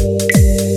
Música